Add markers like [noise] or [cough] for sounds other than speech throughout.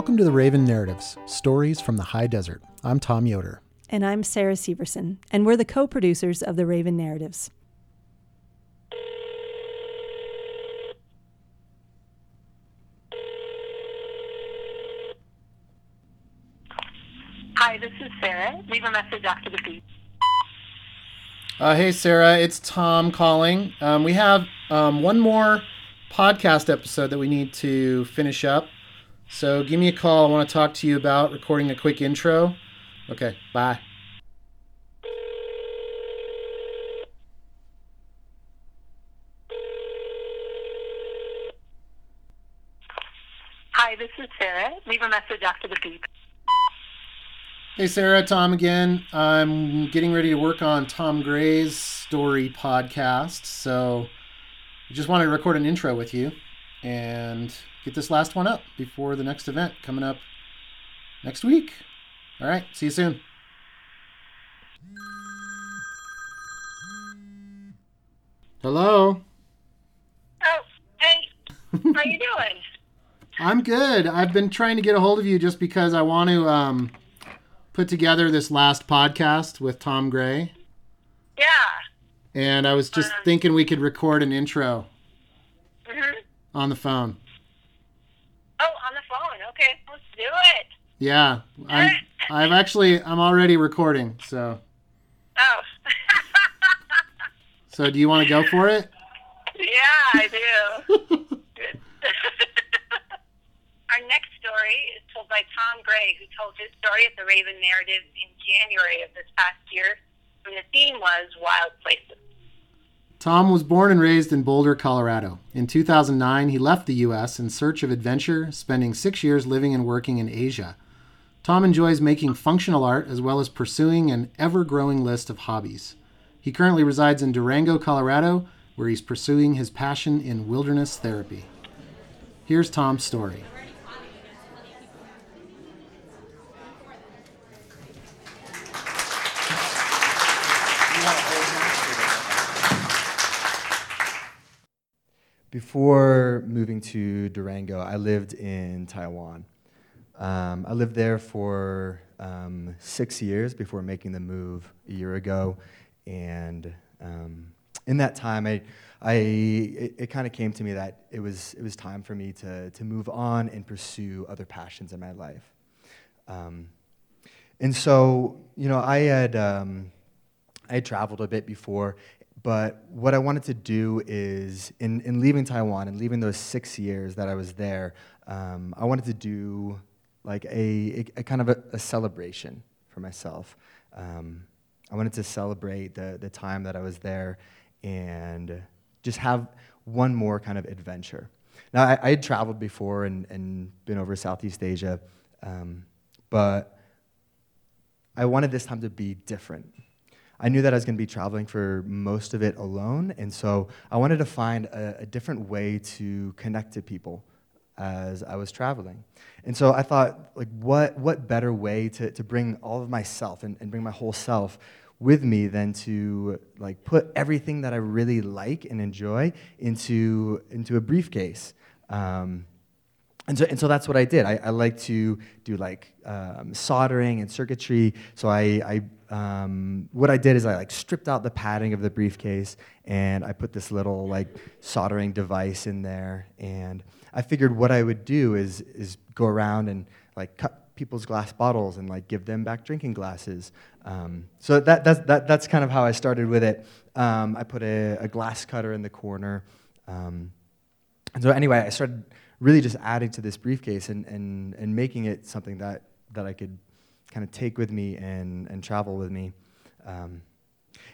Welcome to the Raven Narratives Stories from the High Desert. I'm Tom Yoder. And I'm Sarah Severson, and we're the co producers of the Raven Narratives. Hi, this is Sarah. Leave a message after the beep. Uh, hey, Sarah, it's Tom calling. Um, we have um, one more podcast episode that we need to finish up. So give me a call. I want to talk to you about recording a quick intro. Okay, bye. Hi, this is Sarah. Leave a message after the beep. Hey, Sarah, Tom again. I'm getting ready to work on Tom Gray's story podcast. So I just wanted to record an intro with you and get this last one up before the next event coming up next week. All right, see you soon. Hello. Oh, hey. How you doing? [laughs] I'm good. I've been trying to get a hold of you just because I want to um, put together this last podcast with Tom Gray. Yeah. And I was just Uh. thinking we could record an intro hmm on the phone. Oh, on the phone. Okay, let's do it. Yeah, I'm. I've actually. I'm already recording. So. Oh. [laughs] So do you want to go for it? yeah, I do. [laughs] Our next story is told by Tom Gray, who told his story at the Raven Narrative in January of this past year, and the theme was wild places. Tom was born and raised in Boulder, Colorado. In 2009, he left the U.S. in search of adventure, spending six years living and working in Asia. Tom enjoys making functional art as well as pursuing an ever growing list of hobbies. He currently resides in Durango, Colorado, where he's pursuing his passion in wilderness therapy. Here's Tom's story. Before moving to Durango, I lived in Taiwan. Um, I lived there for um, six years before making the move a year ago, and um, in that time, I, I it, it kind of came to me that it was it was time for me to to move on and pursue other passions in my life. Um, and so, you know, I had um, I had traveled a bit before, but what I wanted to do is, in, in leaving Taiwan and leaving those six years that I was there, um, I wanted to do like a, a, kind of a, a celebration for myself. Um, I wanted to celebrate the, the time that I was there and just have one more kind of adventure. Now, I, I had traveled before and, and been over Southeast Asia, um, but I wanted this time to be different. I knew that I was going to be traveling for most of it alone, and so I wanted to find a, a, different way to connect to people as I was traveling. And so I thought, like, what, what better way to, to bring all of myself and, and bring my whole self with me than to like put everything that I really like and enjoy into, into a briefcase. Um, and so, and so that's what I did. I, I like to do like um, soldering and circuitry. So I, I um, what I did is I like stripped out the padding of the briefcase and I put this little like soldering device in there. And I figured what I would do is is go around and like cut people's glass bottles and like give them back drinking glasses. Um, so that, that's that, that's kind of how I started with it. Um, I put a, a, glass cutter in the corner. Um, and so anyway, I started really just adding to this briefcase and, and, and making it something that, that I could kind of take with me and, and travel with me. Um,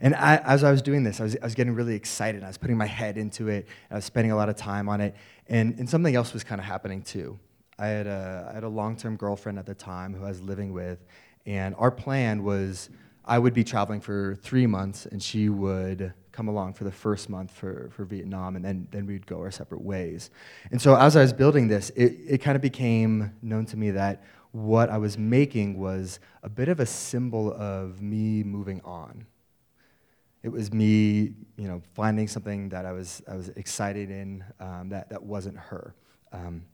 and I, as I was doing this, I was, I was getting really excited. I was putting my head into it. I was spending a lot of time on it. And, and something else was kind of happening too. I had a, I had a long-term girlfriend at the time who I was living with. And our plan was I would be traveling for three months, and she would come along for the first month for, for Vietnam, and then, then we'd go our separate ways. And so as I was building this, it, it kind of became known to me that what I was making was a bit of a symbol of me moving on. It was me, you know, finding something that I was, I was excited in um, that, that wasn't her. Um,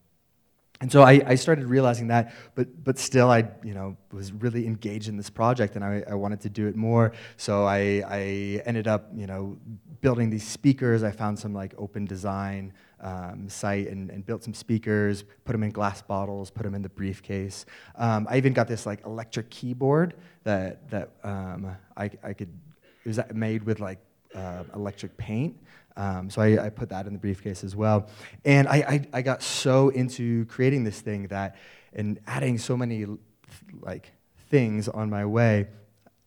and so I, I, started realizing that, but, but still I you know, was really engaged in this project and I, I wanted to do it more. So I, I ended up you know, building these speakers. I found some like open design um, site and, and, built some speakers, put them in glass bottles, put them in the briefcase. Um, I even got this like electric keyboard that, that um, I, I could, it was made with like uh, electric paint. Um, so I, I, put that in the briefcase as well. And I, I, I, got so into creating this thing that, and adding so many like things on my way,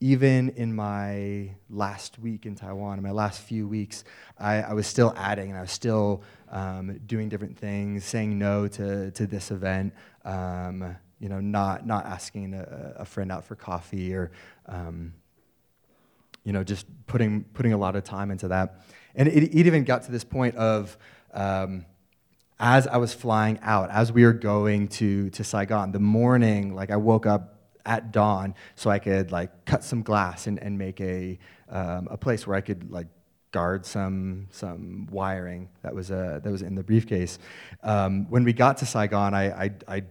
even in my last week in Taiwan, in my last few weeks, I, I was still adding and I was still um, doing different things, saying no to, to this event, um, you know, not, not asking a, a, friend out for coffee or, um, you know, just putting, putting a lot of time into that. And it, it even got to this point of, um, as I was flying out, as we were going to, to Saigon, the morning, like I woke up at dawn so I could like cut some glass and, and make a, um, a place where I could like guard some, some wiring that was, uh, that was in the briefcase. Um, when we got to Saigon, I, I, I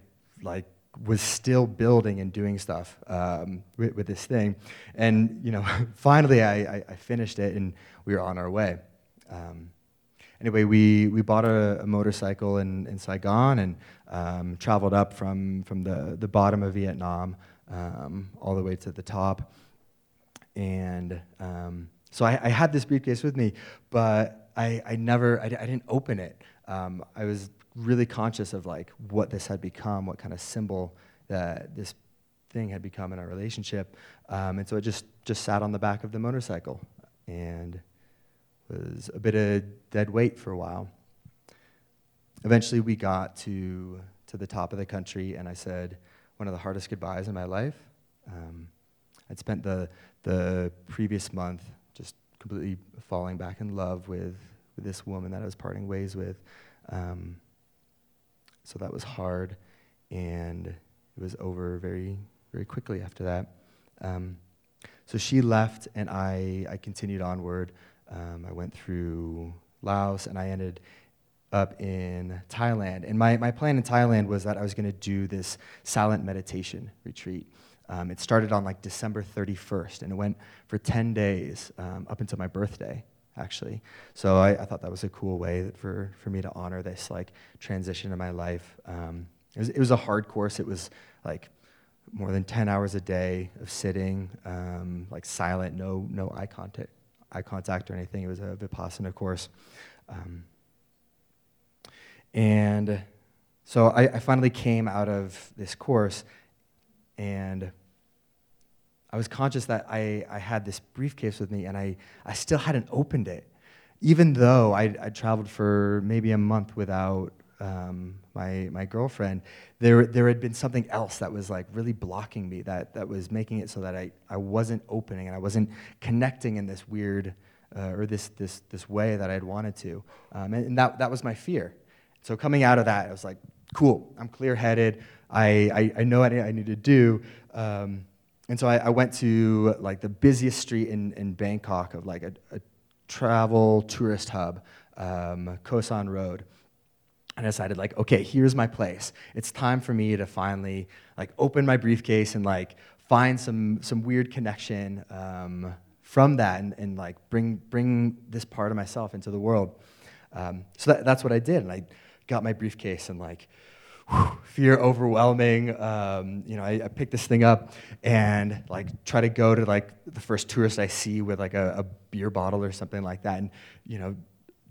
like was still building and doing stuff um, with, with, this thing. And, you know, [laughs] finally I, I, I, finished it and we were on our way. Um, anyway, we, we bought a, a motorcycle in, in Saigon and um, traveled up from, from the, the bottom of Vietnam um, all the way to the top. And um, so I, I, had this briefcase with me, but I, I never, I, I didn't open it. Um, I was really conscious of like what this had become, what kind of symbol that this thing had become in our relationship. Um, and so it just, just sat on the back of the motorcycle and was a bit of dead weight for a while. Eventually, we got to, to the top of the country, and I said one of the hardest goodbyes in my life. Um, I'd spent the, the previous month completely falling back in love with, with this woman that I was parting ways with. Um, so that was hard, and it was over very, very quickly after that. Um, so she left, and I, I continued onward. Um, I went through Laos, and I ended up in Thailand. And my, my plan in Thailand was that I was going to do this silent meditation retreat. Um, it started on like December 31st, and it went for 10 days um, up until my birthday, actually. So I, I, thought that was a cool way for, for me to honor this like transition in my life. Um, it, was, it was a hard course. It was like more than 10 hours a day of sitting, um, like silent, no, no eye contact, eye contact or anything. It was a Vipassana course. Um, and so I, I finally came out of this course and I was conscious that I, I had this briefcase with me and I, I still hadn't opened it. Even though I, I traveled for maybe a month without um, my, my girlfriend, there, there had been something else that was like really blocking me, that, that was making it so that I, I wasn't opening and I wasn't connecting in this weird uh, or this, this, this way that I'd wanted to. Um, and, and that, that was my fear. So coming out of that, I was like, cool, I'm clear headed. I, I, I, know what I need to do. Um, and so I, I, went to like the busiest street in, in Bangkok of like a, a travel tourist hub, um, Khao San Road. And I decided like, okay, here's my place. It's time for me to finally like open my briefcase and like find some, some weird connection um, from that and, and like bring, bring this part of myself into the world. Um, so that, that's what I did. And I got my briefcase and like, [sighs] fear overwhelming. Um, you know, I, I pick this thing up and like try to go to like the first tourist I see with like a, a beer bottle or something like that, and you know,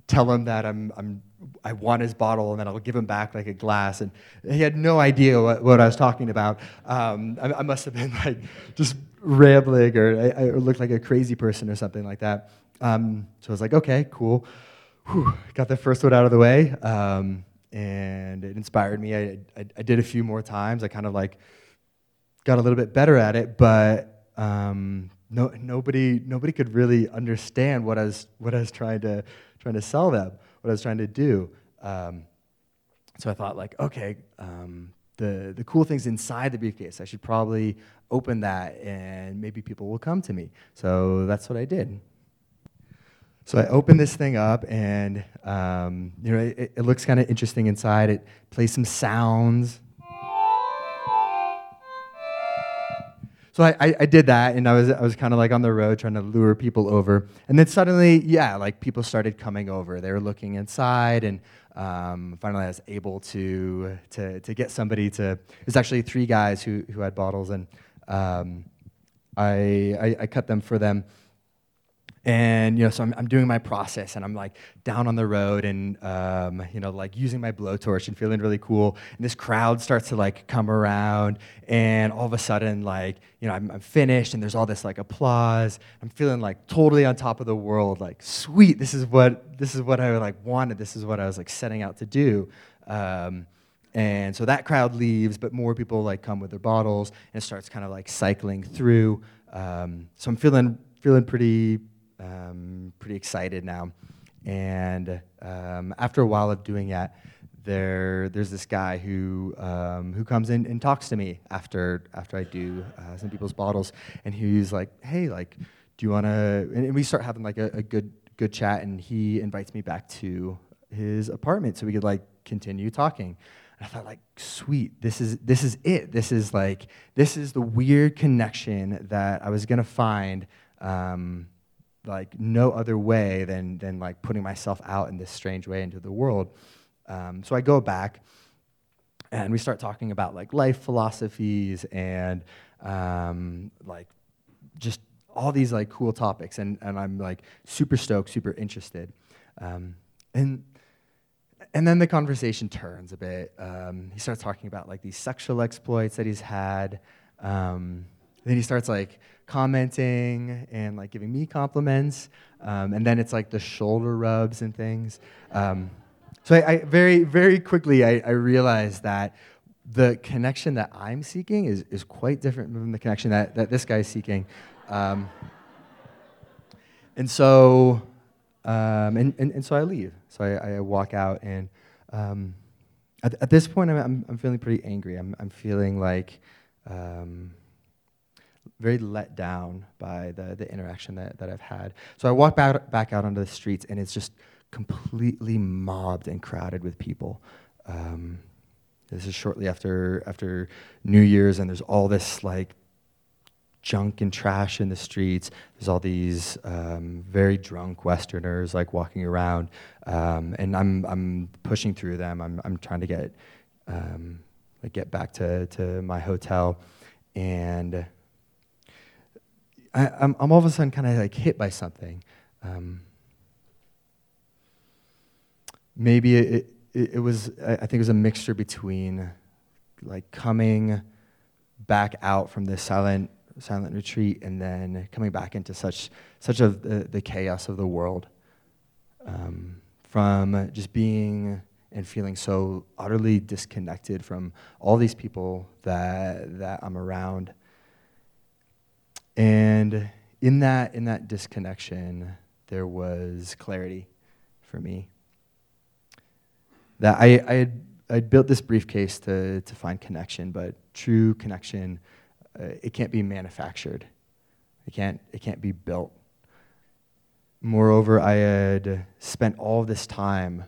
tell him that I'm, I'm I want his bottle, and then I'll give him back like a glass. And he had no idea what, what I was talking about. Um, I, I, must have been like just rambling, or I, I, looked like a crazy person or something like that. Um, so I was like, okay, cool. Whew, got the first one out of the way. Um, and it inspired me. I, I, I, did a few more times. I kind of like got a little bit better at it, but um, no, nobody, nobody could really understand what I was, what I was trying to, trying to sell them, what I was trying to do. Um, so I thought, like, okay, um, the, the cool things inside the briefcase, I should probably open that and maybe people will come to me. So that's what I did. So I open this thing up, and um, you know it, it looks kind of interesting inside. It plays some sounds. So I, I, I did that, and I was I was kind of like on the road trying to lure people over, and then suddenly, yeah, like people started coming over. They were looking inside, and um, finally I was able to to to get somebody to. Was actually three guys who who had bottles, and um, I, I I cut them for them and you know so I'm, I'm doing my process and i'm like down on the road and um, you know like using my blowtorch and feeling really cool. And this crowd starts to like come around and all of a sudden like you know I'm, I'm finished and there's all this like applause. I'm feeling like totally on top of the world like sweet this is what this is what i like wanted. This is what i was like setting out to do. Um, and so that crowd leaves but more people like come with their bottles and it starts kind of like cycling through. Um, so i'm feeling feeling pretty um, pretty excited now. And um, after a while of doing that, there, there's this guy who, um, who comes in and talks to me after, after I do uh, some people's bottles. And he's like, hey, like, do you want to, and we start having like a, a good, good chat. And he invites me back to his apartment so we could like continue talking. And I thought, like, sweet, this is this is it. This is like this is the weird connection that I was gonna find um, like no other way than than like putting myself out in this strange way into the world. Um, so I go back, and we start talking about like life philosophies and um, like just all these like cool topics, and and I'm like super stoked, super interested, um, and. And then the conversation turns a bit. Um, he starts talking about like these sexual exploits that he's had. Um, then he starts like commenting and like giving me compliments. Um, and then it's like the shoulder rubs and things. Um, so I, I, very, very quickly I, I realized that the connection that I'm seeking is, is quite different from the connection that, that this guy is seeking. Um, and so, um, and, and, and, so I leave. So I, I walk out, and um, at, at this point, I'm, I'm, I'm, feeling pretty angry. I'm, I'm feeling like um, very let down by the, the interaction that, that I've had. So I walk back, back out onto the streets, and it's just completely mobbed and crowded with people. Um, this is shortly after after New Year's, and there's all this like junk and trash in the streets. There's all these um, very drunk Westerners like walking around, um, and I'm I'm pushing through them. I'm I'm trying to get um, like get back to to my hotel, and I, am all of a sudden kind of like hit by something. Um, maybe it, it, it, was, I think it was a mixture between like coming back out from this silent, silent retreat and then coming back into such, such of the, the chaos of the world. Um, from just being and feeling so utterly disconnected from all these people that, that I'm around and in that, in that disconnection, there was clarity for me. That I, I had I built this briefcase to, to find connection, but true connection, uh, it can't be manufactured. It can't, it can't be built. Moreover, I had spent all this time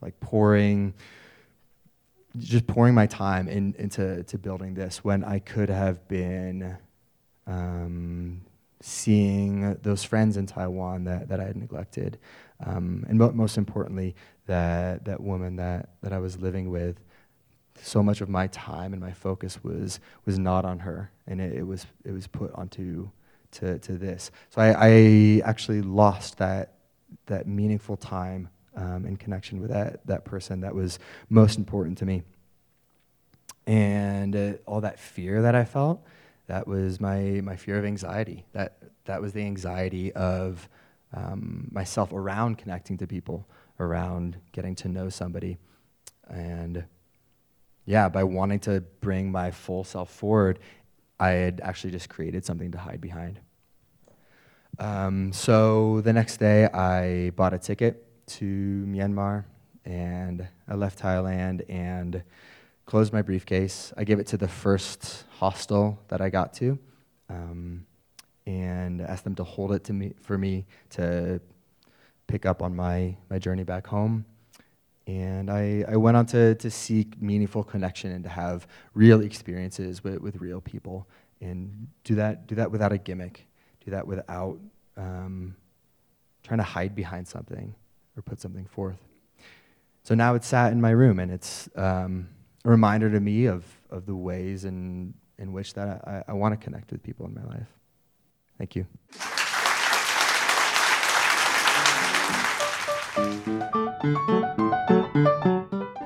like pouring, just pouring my time in, into to building this when I could have been um, seeing those friends in Taiwan that, that I had neglected, um, and mo- most importantly, that, that woman that, that I was living with. So much of my time and my focus was, was not on her, and it, it was, it was put onto to, to this. So I, I actually lost that, that meaningful time um, in connection with that, that person that was most important to me. And uh, all that fear that I felt, that was my, my fear of anxiety. That, that was the anxiety of um, myself around connecting to people, around getting to know somebody. And yeah, by wanting to bring my full self forward, I had actually just created something to hide behind. Um, so the next day, I bought a ticket to Myanmar and I left Thailand and closed my briefcase. I gave it to the first hostel that I got to, um, and asked them to hold it to me for me to pick up on my, my journey back home. And I, I went on to, to seek meaningful connection and to have real experiences with, with real people and do that, do that without a gimmick, do that without um, trying to hide behind something or put something forth. So now it's sat in my room and it's um, a reminder to me of, of the ways in, in which that I, I want to connect with people in my life. Thank you.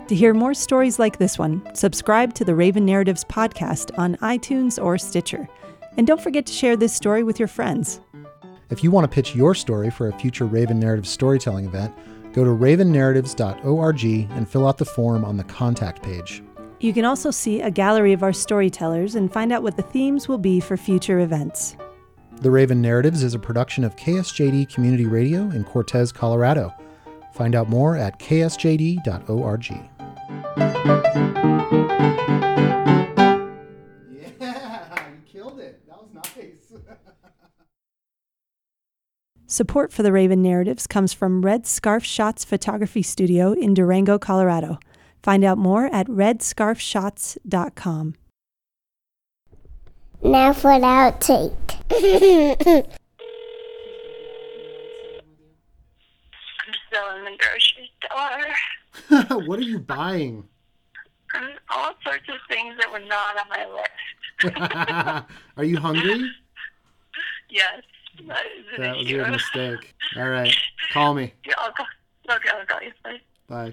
To hear more stories like this one, subscribe to the Raven Narratives podcast on iTunes or Stitcher. And don't forget to share this story with your friends. If you want to pitch your story for a future Raven Narrative storytelling event, go to ravennarratives.org and fill out the form on the contact page. You can also see a gallery of our storytellers and find out what the themes will be for future events. The Raven Narratives is a production of KSJD Community Radio in Cortez, Colorado. Find out more at ksjd.org. Yeah, [laughs] you killed it. That was nice. [laughs] Support for the Raven Narratives comes from Red Scarf Shots Photography Studio in Durango, Colorado. Find out more at redscarfshots.com. Now for the outtake. [laughs] I'm still in the grocery store. [laughs] what are you buying? And all sorts of things that were not on my list. [laughs] are you hungry? Yes, that is an That was your mistake. All right. Call me. Yeah, I'll call, okay, I'll call you. Bye. Bye.